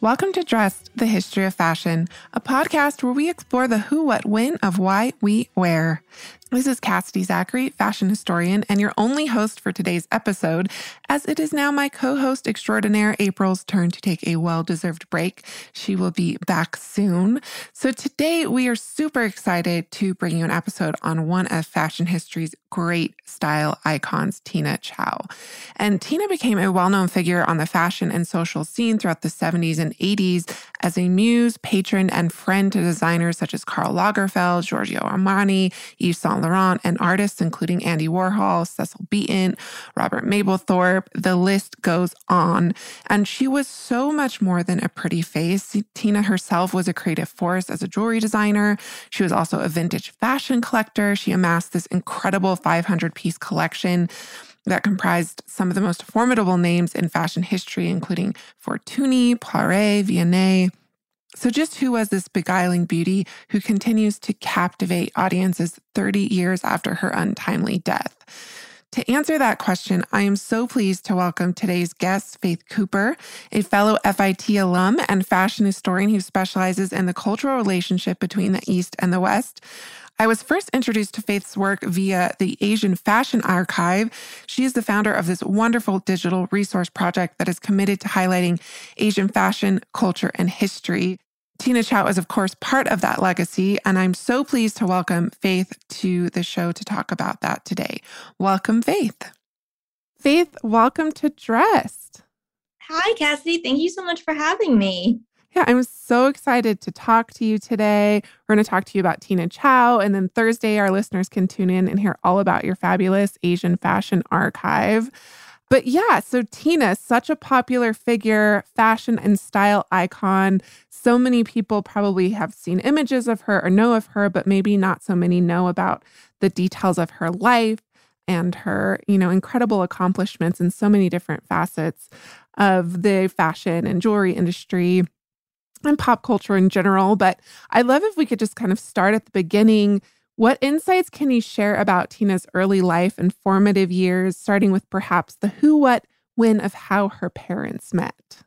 Welcome to Dressed, the History of Fashion, a podcast where we explore the who, what, when of why we wear. This is Cassidy Zachary, fashion historian, and your only host for today's episode, as it is now my co host extraordinaire, April's turn to take a well deserved break. She will be back soon. So today we are super excited to bring you an episode on one of fashion history's great style icons, Tina Chow. And Tina became a well known figure on the fashion and social scene throughout the 70s and 80s as a muse, patron, and friend to designers such as Karl Lagerfeld, Giorgio Armani, Yves Saint Laurent and artists including Andy Warhol, Cecil Beaton, Robert Mapplethorpe. The list goes on. And she was so much more than a pretty face. Tina herself was a creative force as a jewelry designer. She was also a vintage fashion collector. She amassed this incredible 500 piece collection that comprised some of the most formidable names in fashion history, including Fortuny, Poiret, Vionnet. So, just who was this beguiling beauty who continues to captivate audiences 30 years after her untimely death? To answer that question, I am so pleased to welcome today's guest, Faith Cooper, a fellow FIT alum and fashion historian who specializes in the cultural relationship between the East and the West. I was first introduced to Faith's work via the Asian Fashion Archive. She is the founder of this wonderful digital resource project that is committed to highlighting Asian fashion, culture, and history. Tina Chow is, of course, part of that legacy, and I'm so pleased to welcome Faith to the show to talk about that today. Welcome, Faith. Faith, welcome to Dressed. Hi, Cassidy. Thank you so much for having me. Yeah, I'm so excited to talk to you today. We're going to talk to you about Tina Chow. And then Thursday, our listeners can tune in and hear all about your fabulous Asian fashion archive. But yeah, so Tina, such a popular figure, fashion and style icon. So many people probably have seen images of her or know of her, but maybe not so many know about the details of her life and her, you know, incredible accomplishments in so many different facets of the fashion and jewelry industry and pop culture in general. But I'd love if we could just kind of start at the beginning what insights can you share about Tina's early life and formative years, starting with perhaps the who, what, when of how her parents met?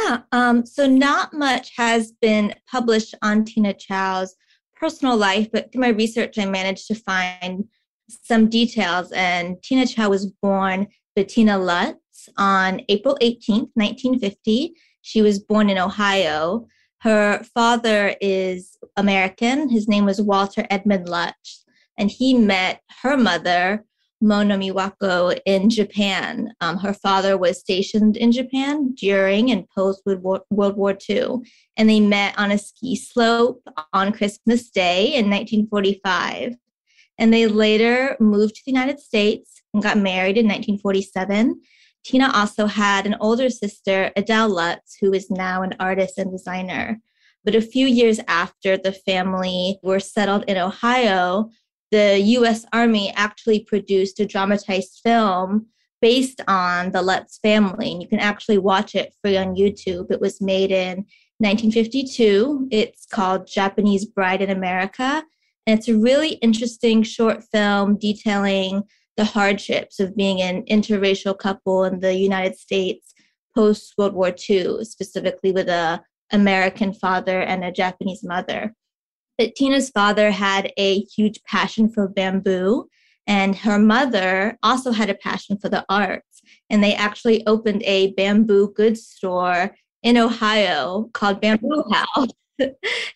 Yeah, um, so not much has been published on Tina Chow's personal life, but through my research, I managed to find some details. And Tina Chow was born Bettina Lutz on April 18th, 1950. She was born in Ohio. Her father is American. His name was Walter Edmund Lutz, and he met her mother, Mona Miwako, in Japan. Um, her father was stationed in Japan during and post World War II, and they met on a ski slope on Christmas Day in 1945. And they later moved to the United States and got married in 1947 Tina also had an older sister, Adele Lutz, who is now an artist and designer. But a few years after the family were settled in Ohio, the US Army actually produced a dramatized film based on the Lutz family. And you can actually watch it free on YouTube. It was made in 1952. It's called Japanese Bride in America. And it's a really interesting short film detailing the hardships of being an interracial couple in the United States post World War II, specifically with a American father and a Japanese mother. But Tina's father had a huge passion for bamboo, and her mother also had a passion for the arts. And they actually opened a bamboo goods store in Ohio called Bamboo House.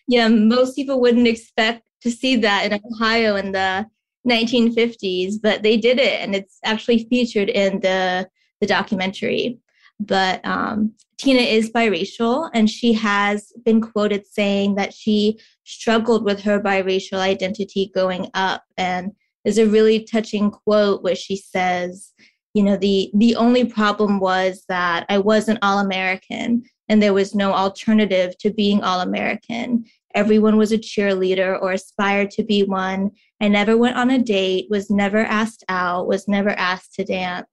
yeah, most people wouldn't expect to see that in Ohio in the 1950s, but they did it, and it's actually featured in the the documentary. But um, Tina is biracial, and she has been quoted saying that she struggled with her biracial identity going up. And there's a really touching quote where she says, "You know, the the only problem was that I wasn't all American, and there was no alternative to being all American. Everyone was a cheerleader or aspired to be one. I never went on a date, was never asked out, was never asked to dance.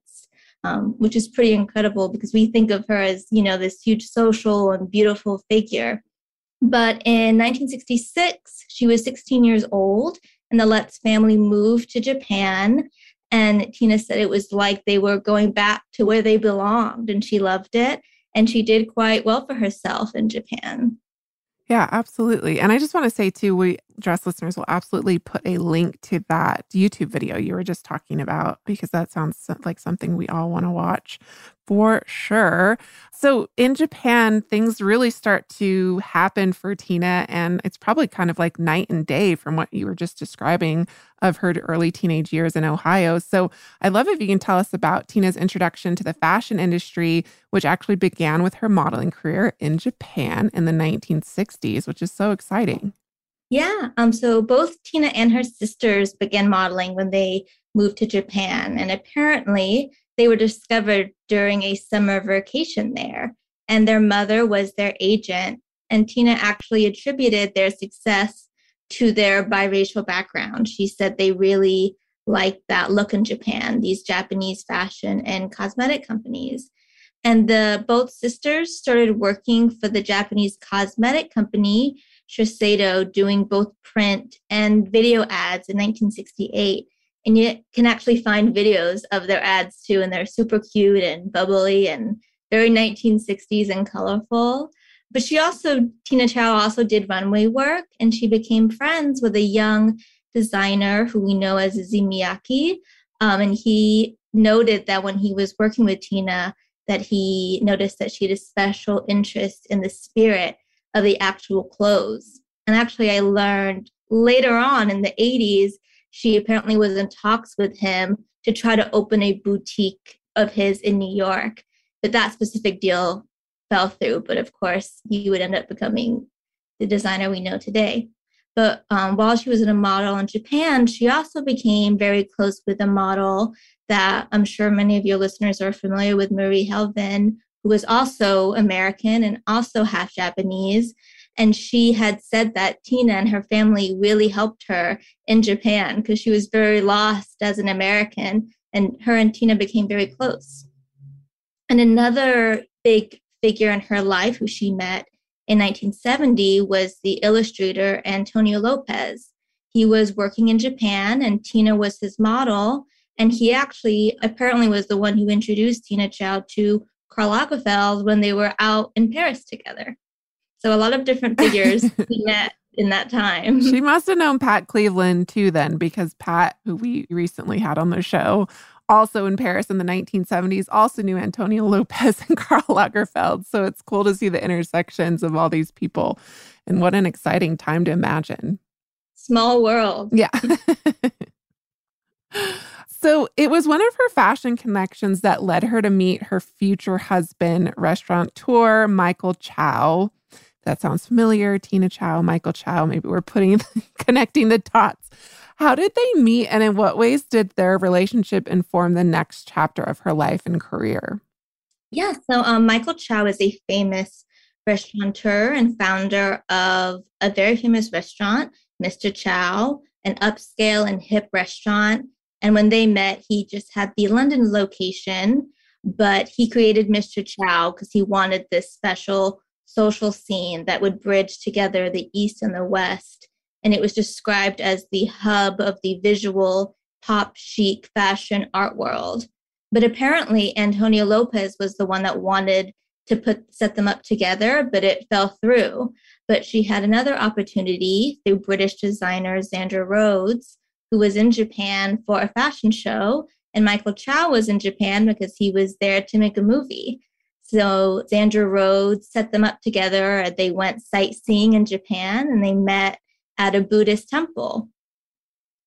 Um, which is pretty incredible because we think of her as, you know, this huge social and beautiful figure. But in 1966, she was 16 years old, and the Lutz family moved to Japan. And Tina said it was like they were going back to where they belonged, and she loved it. And she did quite well for herself in Japan. Yeah, absolutely. And I just want to say too, we dress listeners will absolutely put a link to that YouTube video you were just talking about because that sounds like something we all want to watch for sure. So in Japan, things really start to happen for Tina, and it's probably kind of like night and day from what you were just describing of her early teenage years in Ohio. So I'd love if you can tell us about Tina's introduction to the fashion industry, which actually began with her modeling career in Japan in the 1960s, which is so exciting. Yeah. Um, so both Tina and her sisters began modeling when they moved to Japan. And apparently, they were discovered during a summer vacation there, and their mother was their agent. And Tina actually attributed their success to their biracial background. She said they really liked that look in Japan, these Japanese fashion and cosmetic companies. And the both sisters started working for the Japanese cosmetic company Shiseido doing both print and video ads in 1968 and you can actually find videos of their ads too and they're super cute and bubbly and very 1960s and colorful. But she also tina chow also did runway work and she became friends with a young designer who we know as Issey Miyake. Um, and he noted that when he was working with tina that he noticed that she had a special interest in the spirit of the actual clothes and actually i learned later on in the 80s she apparently was in talks with him to try to open a boutique of his in New York. But that specific deal fell through. But of course, he would end up becoming the designer we know today. But um, while she was in a model in Japan, she also became very close with a model that I'm sure many of your listeners are familiar with, Marie Helvin, who was also American and also half Japanese. And she had said that Tina and her family really helped her in Japan because she was very lost as an American, and her and Tina became very close. And another big figure in her life who she met in 1970 was the illustrator Antonio Lopez. He was working in Japan, and Tina was his model. And he actually apparently was the one who introduced Tina Chow to Karl Lagerfeld when they were out in Paris together. So a lot of different figures we met in that time. She must have known Pat Cleveland too, then, because Pat, who we recently had on the show, also in Paris in the 1970s, also knew Antonio Lopez and Karl Lagerfeld. So it's cool to see the intersections of all these people. And what an exciting time to imagine. Small world. Yeah. so it was one of her fashion connections that led her to meet her future husband, restaurateur Michael Chow that sounds familiar. Tina Chow, Michael Chow. Maybe we're putting connecting the dots. How did they meet, and in what ways did their relationship inform the next chapter of her life and career? Yeah, so um, Michael Chow is a famous restaurateur and founder of a very famous restaurant, Mr. Chow, an upscale and hip restaurant. And when they met, he just had the London location, but he created Mr. Chow because he wanted this special social scene that would bridge together the East and the West. And it was described as the hub of the visual, pop chic fashion art world. But apparently, Antonio Lopez was the one that wanted to put set them up together, but it fell through. But she had another opportunity through British designer Zandra Rhodes, who was in Japan for a fashion show, and Michael Chow was in Japan because he was there to make a movie. So Zandra Rhodes set them up together. They went sightseeing in Japan and they met at a Buddhist temple.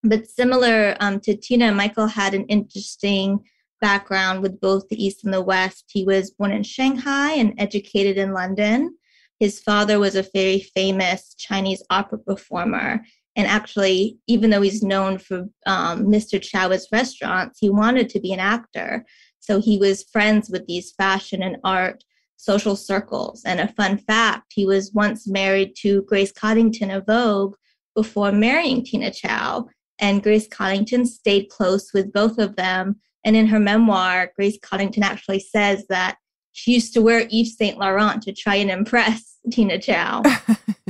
But similar um, to Tina, Michael had an interesting background with both the East and the West. He was born in Shanghai and educated in London. His father was a very famous Chinese opera performer. And actually, even though he's known for um, Mr. Chow's restaurants, he wanted to be an actor. So he was friends with these fashion and art social circles. And a fun fact he was once married to Grace Coddington of Vogue before marrying Tina Chow. And Grace Coddington stayed close with both of them. And in her memoir, Grace Coddington actually says that she used to wear Yves Saint Laurent to try and impress Tina Chow.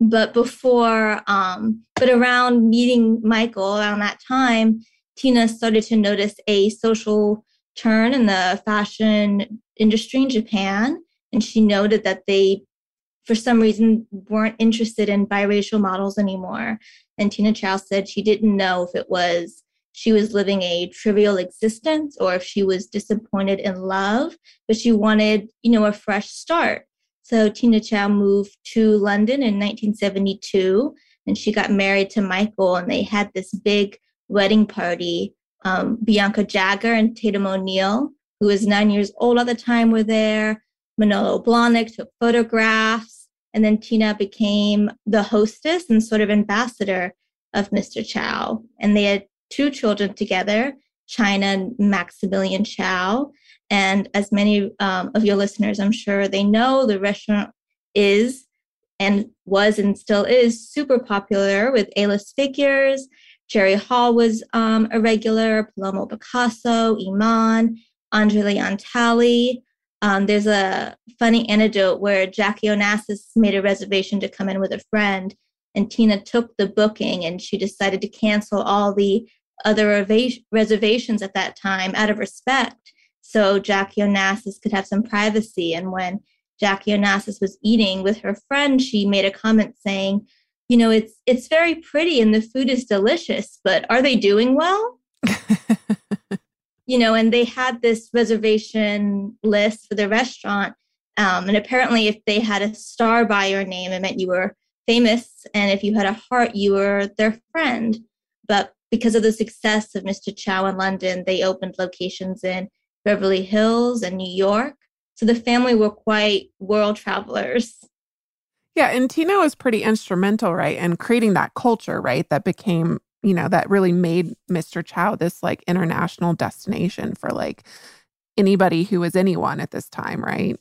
but before, um, but around meeting Michael around that time, Tina started to notice a social turn in the fashion industry in Japan. And she noted that they, for some reason, weren't interested in biracial models anymore. And Tina Chow said she didn't know if it was she was living a trivial existence or if she was disappointed in love, but she wanted, you know, a fresh start. So Tina Chow moved to London in 1972 and she got married to Michael and they had this big wedding party. Um, Bianca Jagger and Tatum O'Neal, who was nine years old at the time, were there. Manolo Blahnik took photographs. And then Tina became the hostess and sort of ambassador of Mr. Chow. And they had two children together, China and Maximilian Chow. And as many um, of your listeners, I'm sure they know, the restaurant is and was and still is super popular with A-list figures. Jerry Hall was um, a regular, Paloma Picasso, Iman, Andre Leon Talley. Um, there's a funny anecdote where Jackie Onassis made a reservation to come in with a friend, and Tina took the booking and she decided to cancel all the other reservations at that time out of respect so Jackie Onassis could have some privacy. And when Jackie Onassis was eating with her friend, she made a comment saying, you know, it's it's very pretty and the food is delicious, but are they doing well? you know, and they had this reservation list for the restaurant. Um, and apparently, if they had a star by your name, it meant you were famous. And if you had a heart, you were their friend. But because of the success of Mr. Chow in London, they opened locations in Beverly Hills and New York. So the family were quite world travelers. Yeah, and Tina was pretty instrumental, right, in creating that culture, right, that became, you know, that really made Mr. Chow this like international destination for like anybody who was anyone at this time, right?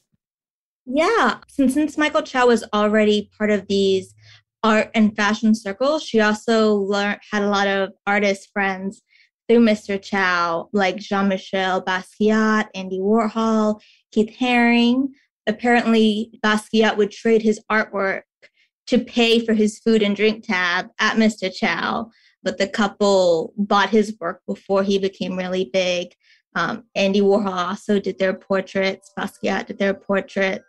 Yeah, since since Michael Chow was already part of these art and fashion circles, she also learned had a lot of artist friends through Mr. Chow, like Jean Michel Basquiat, Andy Warhol, Keith Haring. Apparently, Basquiat would trade his artwork to pay for his food and drink tab at Mr. Chow, but the couple bought his work before he became really big. Um, Andy Warhol also did their portraits, Basquiat did their portraits.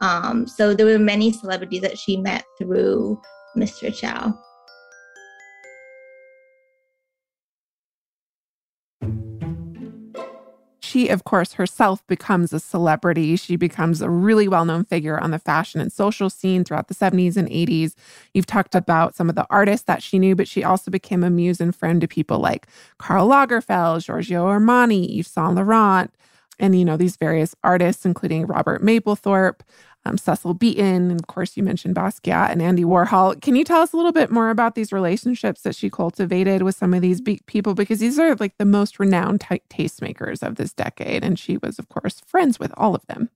Um, so there were many celebrities that she met through Mr. Chow. She, of course, herself becomes a celebrity. She becomes a really well known figure on the fashion and social scene throughout the 70s and 80s. You've talked about some of the artists that she knew, but she also became a muse and friend to people like Karl Lagerfeld, Giorgio Armani, Yves Saint Laurent, and, you know, these various artists, including Robert Mapplethorpe um, Cecil Beaton, and of course, you mentioned Basquiat and Andy Warhol. Can you tell us a little bit more about these relationships that she cultivated with some of these people? Because these are like the most renowned t- tastemakers of this decade, and she was, of course, friends with all of them.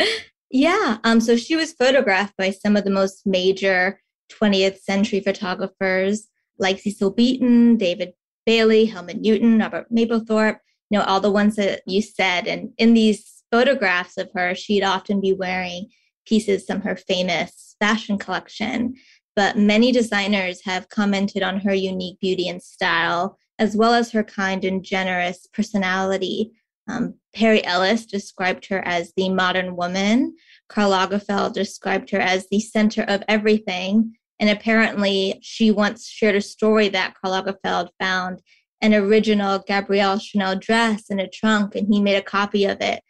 yeah. Um. So she was photographed by some of the most major 20th century photographers like Cecil Beaton, David Bailey, Helmut Newton, Robert Mapplethorpe. You know all the ones that you said, and in these photographs of her, she'd often be wearing pieces from her famous fashion collection. But many designers have commented on her unique beauty and style, as well as her kind and generous personality. Um, Perry Ellis described her as the modern woman. Karl Lagerfeld described her as the center of everything. And apparently, she once shared a story that Karl Lagerfeld found an original Gabrielle Chanel dress in a trunk, and he made a copy of it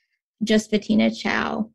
just for Tina Chow.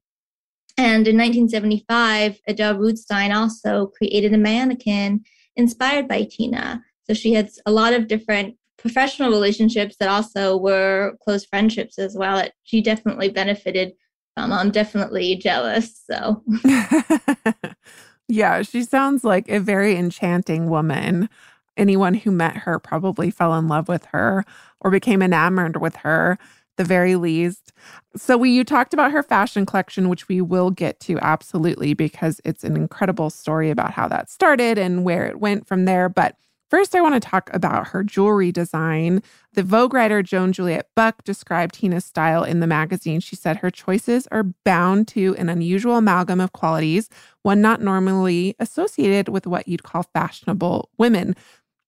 And in 1975, Adel Rootstein also created a mannequin inspired by Tina. So she had a lot of different professional relationships that also were close friendships as well. She definitely benefited from. I'm definitely jealous. So, yeah, she sounds like a very enchanting woman. Anyone who met her probably fell in love with her or became enamored with her the very least. So we you talked about her fashion collection which we will get to absolutely because it's an incredible story about how that started and where it went from there, but First, I want to talk about her jewelry design. The Vogue writer Joan Juliet Buck described Tina's style in the magazine. She said her choices are bound to an unusual amalgam of qualities, one not normally associated with what you'd call fashionable women.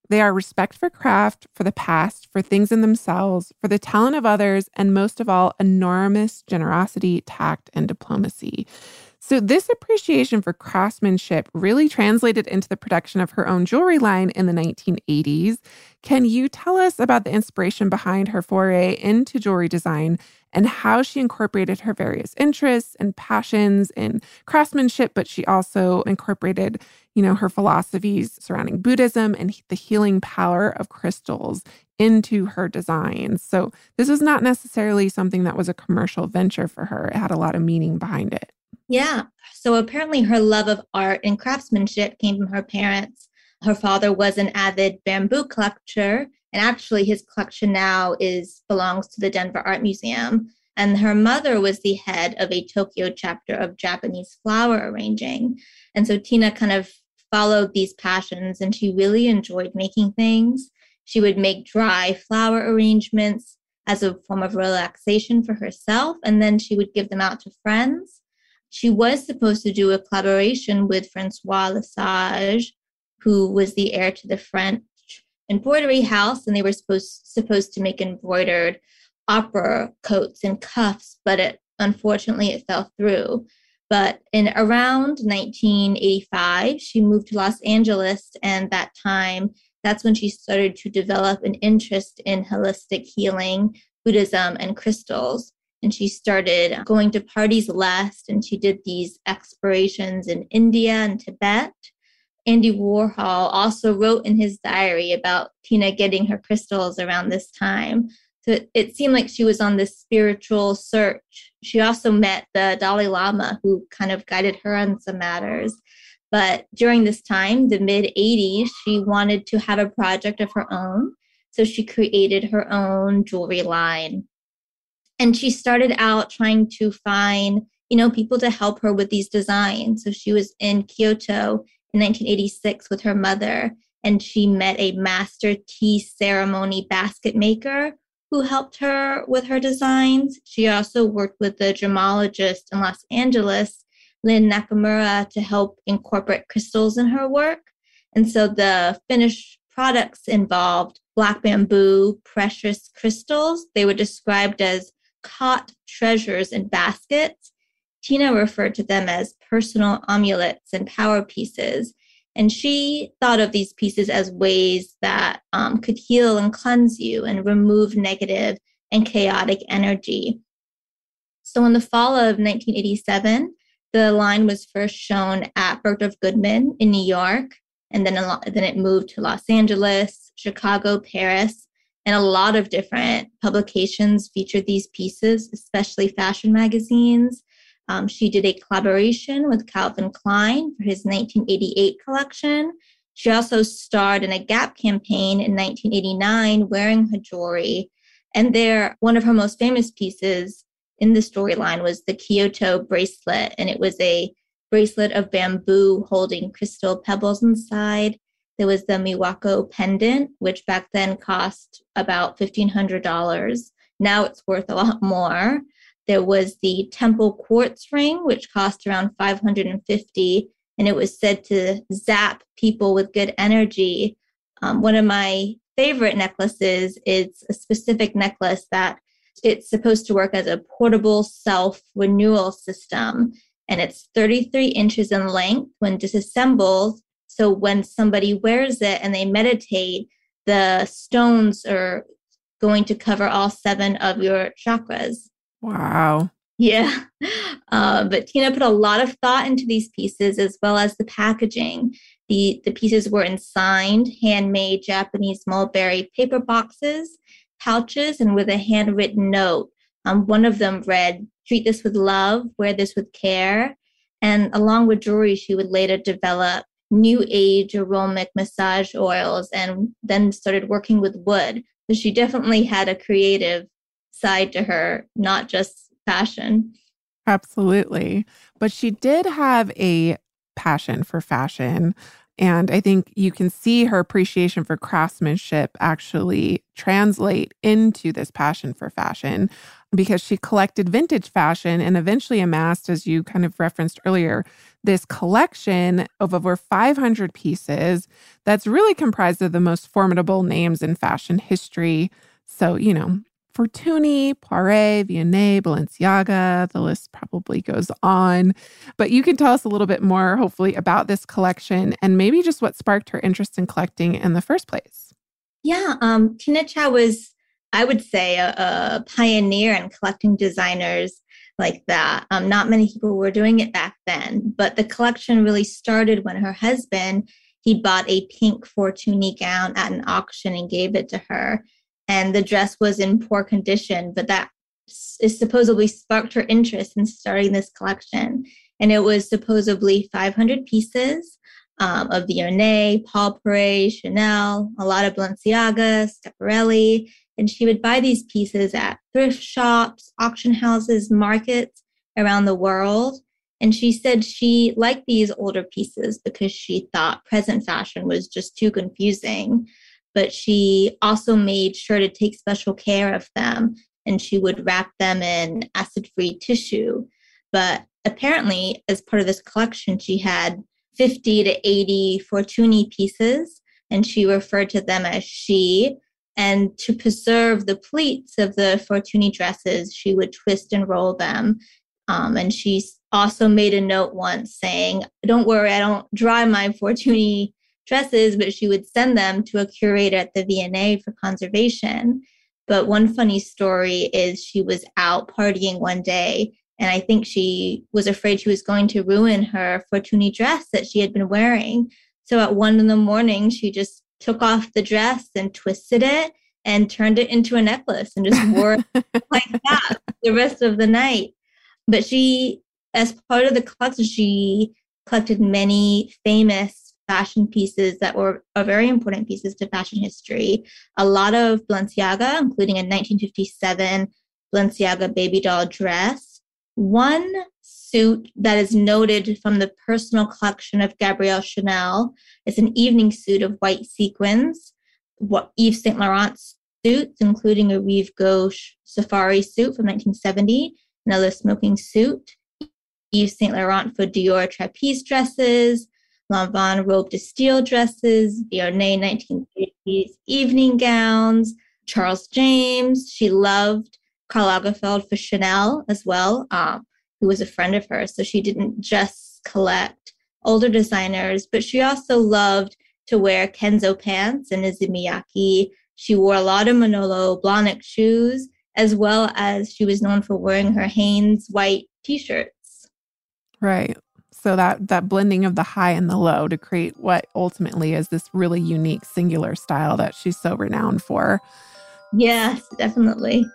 They are respect for craft, for the past, for things in themselves, for the talent of others, and most of all, enormous generosity, tact, and diplomacy. So, this appreciation for craftsmanship really translated into the production of her own jewelry line in the 1980s. Can you tell us about the inspiration behind her foray into jewelry design and how she incorporated her various interests and passions in craftsmanship, but she also incorporated, you know, her philosophies surrounding Buddhism and the healing power of crystals into her designs. So this was not necessarily something that was a commercial venture for her. It had a lot of meaning behind it. Yeah. So apparently her love of art and craftsmanship came from her parents. Her father was an avid bamboo collector and actually, his collection now is belongs to the Denver Art Museum. And her mother was the head of a Tokyo chapter of Japanese flower arranging. And so Tina kind of followed these passions and she really enjoyed making things. She would make dry flower arrangements as a form of relaxation for herself, and then she would give them out to friends. She was supposed to do a collaboration with Francois Lesage, who was the heir to the French embroidery house and they were supposed supposed to make embroidered opera coats and cuffs but it unfortunately it fell through but in around 1985 she moved to los angeles and that time that's when she started to develop an interest in holistic healing buddhism and crystals and she started going to parties less and she did these explorations in india and tibet Andy Warhol also wrote in his diary about Tina getting her crystals around this time. So it, seemed like she was on this spiritual search. She also met the Dalai Lama, who kind of guided her on some matters. But during this time, the mid 80s, she wanted to have a project of her own. So she created her own jewelry line. And she started out trying to find, you know, people to help her with these designs. So she was in Kyoto in 1986 with her mother, and she met a master tea ceremony basket maker who helped her with her designs. She also worked with the gemologist in Los Angeles, Lynn Nakamura, to help incorporate crystals in her work. And so the finished products involved black bamboo, precious crystals. They were described as caught treasures in baskets Tina referred to them as personal amulets and power pieces. And she thought of these pieces as ways that um, could heal and cleanse you and remove negative and chaotic energy. So, in the fall of 1987, the line was first shown at Bergdorf Goodman in New York, and then, then it moved to Los Angeles, Chicago, Paris, and a lot of different publications featured these pieces, especially fashion magazines. Um, she did a collaboration with Calvin Klein for his 1988 collection. She also starred in a Gap campaign in 1989 wearing her jewelry. And there, one of her most famous pieces in the storyline was the Kyoto bracelet. And it was a bracelet of bamboo holding crystal pebbles inside. There was the Miwako pendant, which back then cost about $1,500. Now it's worth a lot more. There was the temple quartz ring, which cost around 550, and it was said to zap people with good energy. Um, one of my favorite necklaces is a specific necklace that it's supposed to work as a portable self renewal system. And it's 33 inches in length when disassembled. So when somebody wears it and they meditate, the stones are going to cover all seven of your chakras. Wow. Yeah. Uh, but Tina put a lot of thought into these pieces as well as the packaging. The, the pieces were in signed, handmade Japanese mulberry paper boxes, pouches, and with a handwritten note. Um, one of them read, Treat this with love, wear this with care. And along with jewelry, she would later develop new age aromatic massage oils and then started working with wood. So she definitely had a creative side to her, not just fashion. Absolutely. But she did have a passion for fashion. And I think you can see her appreciation for craftsmanship actually translate into this passion for fashion because she collected vintage fashion and eventually amassed, as you kind of referenced earlier, this collection of over 500 pieces that's really comprised of the most formidable names in fashion history. So, you know, Fortuny, Poiret, Vionnet, Balenciaga. The list probably goes on. But you can tell us a little bit more, hopefully, about this collection and maybe just what sparked her interest in collecting in the first place. Yeah, um, Tina Chow was, I would say, a, a pioneer in collecting designers like that. Um, not many people were doing it back then, but the collection really started when her husband he bought a pink Fortuny gown at an auction and gave it to her and the dress was in poor condition, but that is supposedly sparked her interest in starting this collection. And it was supposedly 500 pieces um, of Vionnet, Paul Poiret, Chanel, a lot of Balenciaga, Schiaparelli. And she would buy these pieces at thrift shops, auction houses, markets around the world. And she said she liked these older pieces because she thought present fashion was just too confusing but she also made sure to take special care of them and she would wrap them in acid free tissue. But apparently, as part of this collection, she had 50 to 80 Fortuny pieces, and she referred to them as she. And to preserve the pleats of the Fortuny dresses, she would twist and roll them. Um, and she also made a note once saying, Don't worry, I don't dry my Fortuny dresses, but she would send them to a curator at the V&A for conservation. But one funny story is she was out partying one day, and I think she was afraid she was going to ruin her Fortuny dress that she had been wearing. So at one in the morning, she just took off the dress and twisted it and turned it into a necklace and just wore it like that the rest of the night. But she, as part of the collection, she collected many famous fashion pieces that were are very important pieces to fashion history. A lot of Balenciaga, including a 1957 Balenciaga baby doll dress. One suit that is noted from the personal collection of Gabrielle Chanel is an evening suit of white sequins. What Yves Saint Laurent suits, including a Rive Gauche safari suit from 1970, another smoking suit. Yves Saint Laurent for Dior trapeze dresses, Lanvin robe de style dresses, Vionnet 1950s evening gowns, Charles James. She loved Karl Lagerfeld for Chanel as well, um, who was a friend of hers. So she didn't just collect older designers, but she also loved to wear Kenzo pants and Issey Miyake. She wore a lot of Manolo Blahnik shoes, as well as she was known for wearing her Hanes white t-shirts. Right. So that that blending of the high and the low to create what ultimately is this really unique singular style that she's so renowned for. Yes, definitely.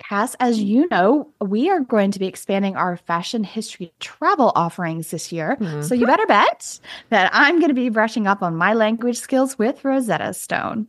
Cass, as you know, we are going to be expanding our fashion history travel offerings this year. Mm-hmm. So you better bet that I'm going to be brushing up on my language skills with Rosetta Stone.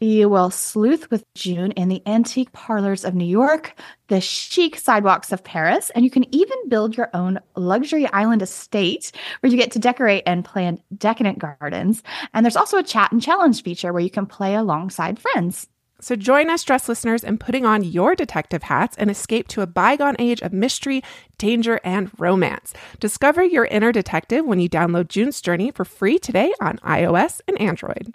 You will sleuth with June in the antique parlors of New York, the chic sidewalks of Paris, and you can even build your own luxury island estate where you get to decorate and plant decadent gardens. And there's also a chat and challenge feature where you can play alongside friends. So join us, dress listeners, in putting on your detective hats and escape to a bygone age of mystery, danger, and romance. Discover your inner detective when you download June's Journey for free today on iOS and Android.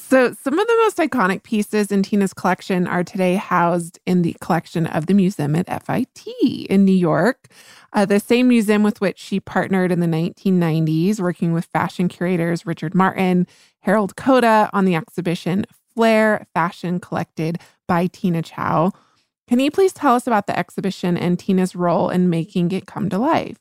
So, some of the most iconic pieces in Tina's collection are today housed in the collection of the museum at FIT in New York, uh, the same museum with which she partnered in the 1990s, working with fashion curators Richard Martin, Harold Koda on the exhibition Flair Fashion Collected by Tina Chow. Can you please tell us about the exhibition and Tina's role in making it come to life?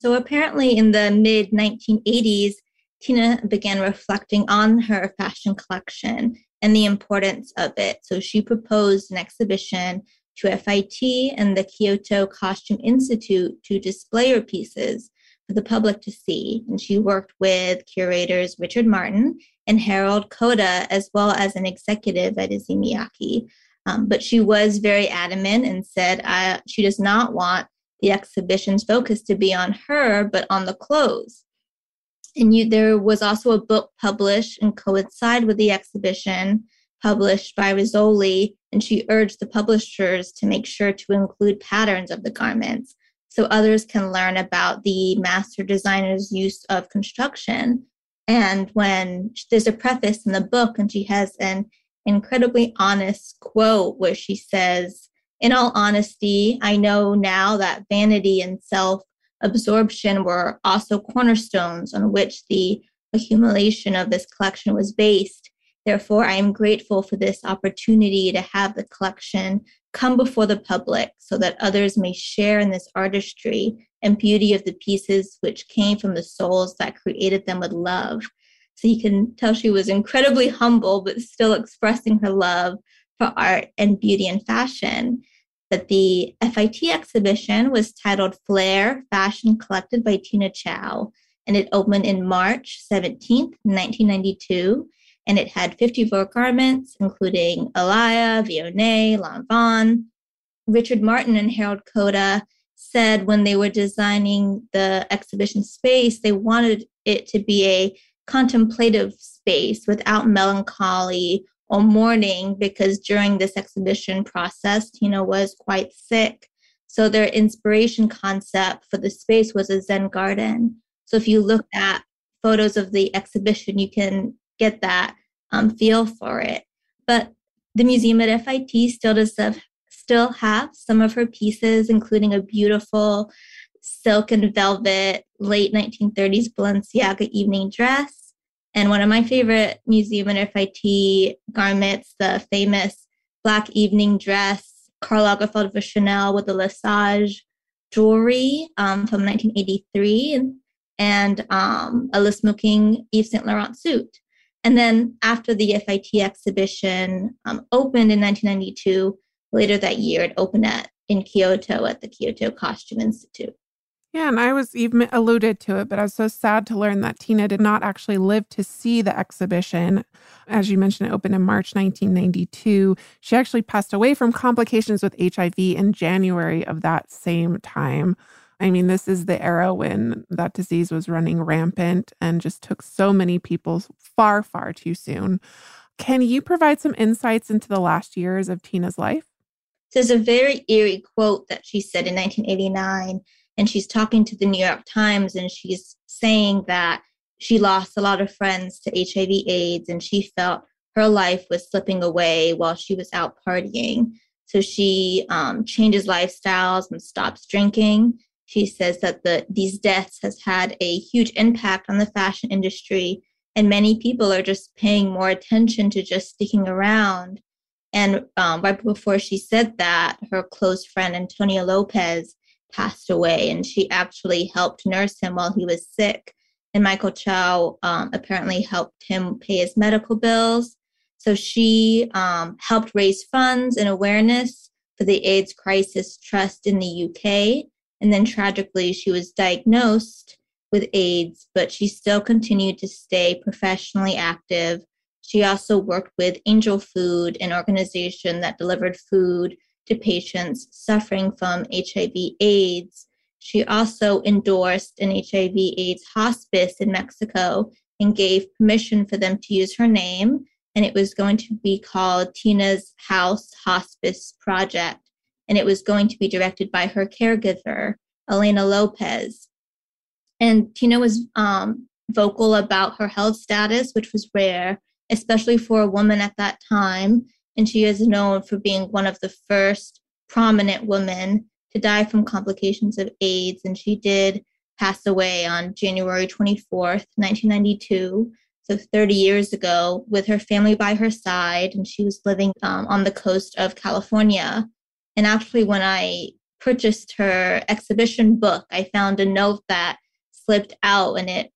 So, apparently, in the mid 1980s, Tina began reflecting on her fashion collection and the importance of it. So she proposed an exhibition to FIT and the Kyoto Costume Institute to display her pieces for the public to see. And she worked with curators Richard Martin and Harold Koda, as well as an executive at Issey Miyake. Um, but she was very adamant and said uh, she does not want the exhibition's focus to be on her, but on the clothes. And you, there was also a book published and coincide with the exhibition published by Rizzoli, and she urged the publishers to make sure to include patterns of the garments so others can learn about the master designer's use of construction. And when there's a preface in the book, and she has an incredibly honest quote where she says, In all honesty, I know now that vanity and self absorption were also cornerstones on which the accumulation of this collection was based. Therefore, I am grateful for this opportunity to have the collection come before the public so that others may share in this artistry and beauty of the pieces which came from the souls that created them with love. So you can tell she was incredibly humble, but still expressing her love for art and beauty and fashion that the FIT exhibition was titled Flair Fashion Collected by Tina Chow, and it opened in March 17th, 1992. And it had 54 garments, including Alaïa, Vionnet, Lanvin. Richard Martin and Harold Koda said when they were designing the exhibition space, they wanted it to be a contemplative space without melancholy or mourning because during this exhibition process, Tina was quite sick. So their inspiration concept for the space was a Zen garden. So if you look at photos of the exhibition, you can get that um, feel for it. But the museum at FIT still does have, still have some of her pieces, including a beautiful silk and velvet late 1930s Balenciaga evening dress. And one of my favorite museum and FIT garments, the famous black evening dress, Karl Lagerfeld for Chanel with the Lesage jewelry um, from 1983 and, um, a Smoking Yves Saint Laurent suit. And then after the FIT exhibition um, opened in 1992, later that year it opened at in Kyoto at the Kyoto Costume Institute. Yeah, and I was even alluded to it, but I was so sad to learn that Tina did not actually live to see the exhibition. As you mentioned, it opened in March 1992. She actually passed away from complications with HIV in January of that same time. I mean, this is the era when that disease was running rampant and just took so many people far, far too soon. Can you provide some insights into the last years of Tina's life? There's a very eerie quote that she said in 1989 and she's talking to the New York Times and she's saying that she lost a lot of friends to HIV AIDS and she felt her life was slipping away while she was out partying. So she um, changes lifestyles and stops drinking. She says that the these deaths has had a huge impact on the fashion industry, and many people are just paying more attention to just sticking around. And um, right before she said that, her close friend Antonio Lopez passed away, and she actually helped nurse him while he was sick. And Michael Chow um, apparently helped him pay his medical bills. So she um, helped raise funds and awareness for the AIDS Crisis Trust in the UK. And then tragically, she was diagnosed with AIDS, but she still continued to stay professionally active. She also worked with Angel Food, an organization that delivered food to patients suffering from HIV AIDS. She also endorsed an HIV AIDS hospice in Mexico and gave permission for them to use her name. And it was going to be called Tina's House Hospice Project. And it was going to be directed by her caregiver, Elena Lopez. And Tina was um, vocal about her health status, which was rare, especially for a woman at that time and she is known for being one of the first prominent women to die from complications of AIDS. And she did pass away on January 24th, 1992. So 30 years ago, with her family by her side, and she was living um, on the coast of California. And actually, when I purchased her exhibition book, I found a note that slipped out, and it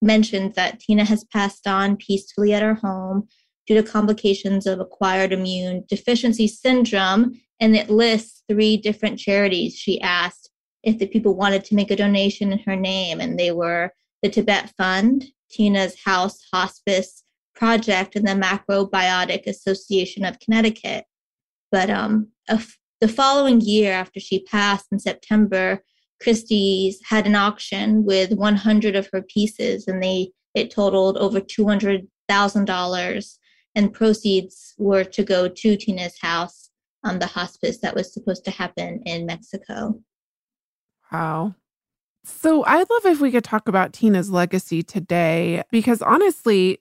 mentions that Tina has passed on peacefully at her home due to complications of acquired immune deficiency syndrome. And it lists three different charities. She asked if the people wanted to make a donation in her name, and they were the Tibet Fund, Tina's House Hospice Project, and the Macrobiotic Association of Connecticut. But um, the following year, after she passed in September, Christie's had an auction with 100 of her pieces, and they it totaled over two hundred thousand dollars and proceeds were to go to Tina's house, um, the hospice that was supposed to happen in Mexico. Wow. So I'd love if we could talk about Tina's legacy today because honestly,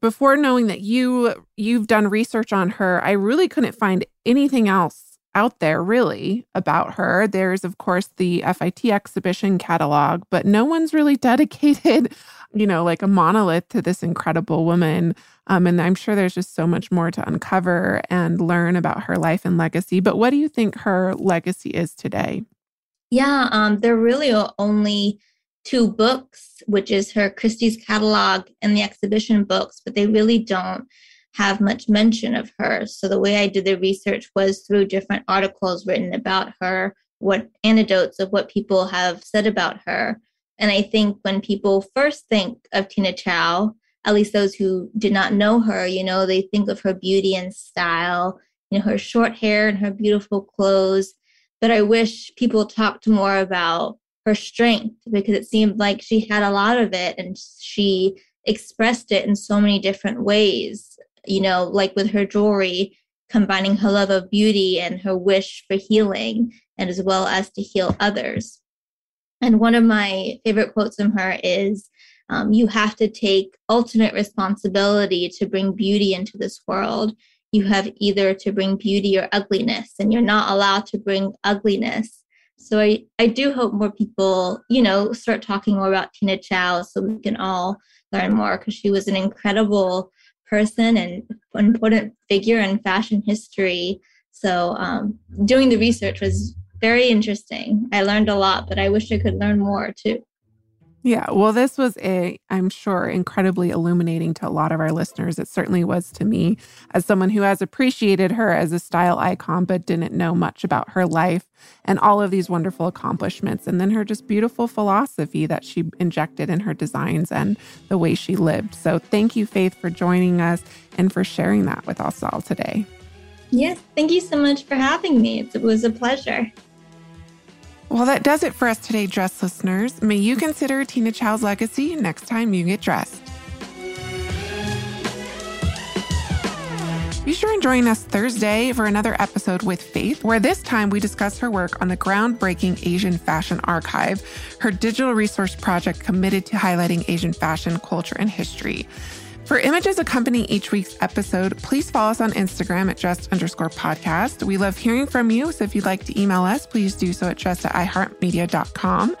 before knowing that you you've done research on her, I really couldn't find anything else out there really about her. There's of course the FIT exhibition catalog, but no one's really dedicated, you know, like a monolith to this incredible woman. Um, and I'm sure there's just so much more to uncover and learn about her life and legacy. But what do you think her legacy is today? Yeah, um, there really are only two books, which is her Christie's catalog and the exhibition books, but they really don't have much mention of her. So the way I did the research was through different articles written about her, what anecdotes of what people have said about her. And I think when people first think of Tina Chow, at least those who did not know her, you know, they think of her beauty and style, you know, her short hair and her beautiful clothes. But I wish people talked more about her strength because it seemed like she had a lot of it and she expressed it in so many different ways, you know, like with her jewelry, combining her love of beauty and her wish for healing and as well as to heal others. And one of my favorite quotes from her is um, you have to take ultimate responsibility to bring beauty into this world. You have either to bring beauty or ugliness, and you're not allowed to bring ugliness. So I, I do hope more people, you know, start talking more about Tina Chow so we can all learn more because she was an incredible person and an important figure in fashion history. So um, doing the research was very interesting. I learned a lot, but I wish I could learn more too. Yeah, well, this was a, I'm sure, incredibly illuminating to a lot of our listeners. It certainly was to me as someone who has appreciated her as a style icon, but didn't know much about her life and all of these wonderful accomplishments. And then her just beautiful philosophy that she injected in her designs and the way she lived. So thank you, Faith, for joining us and for sharing that with us all today. Yes, thank you so much for having me. It was a pleasure. Well, that does it for us today, dress listeners. May you consider Tina Chow's legacy next time you get dressed. Be sure and join us Thursday for another episode with Faith, where this time we discuss her work on the groundbreaking Asian Fashion Archive, her digital resource project committed to highlighting Asian fashion, culture, and history. For images accompanying each week's episode, please follow us on Instagram at dressed underscore podcast. We love hearing from you, so if you'd like to email us, please do so at dressed at iheartmedia.com.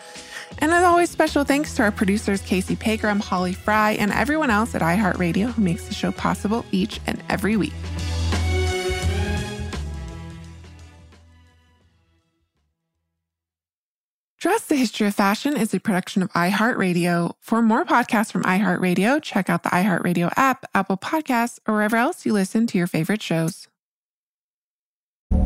And as always, special thanks to our producers, Casey Pegram, Holly Fry, and everyone else at iHeartRadio who makes the show possible each and every week. Dressed the History of Fashion is a production of iHeartRadio. For more podcasts from iHeartRadio, check out the iHeartRadio app, Apple Podcasts, or wherever else you listen to your favorite shows.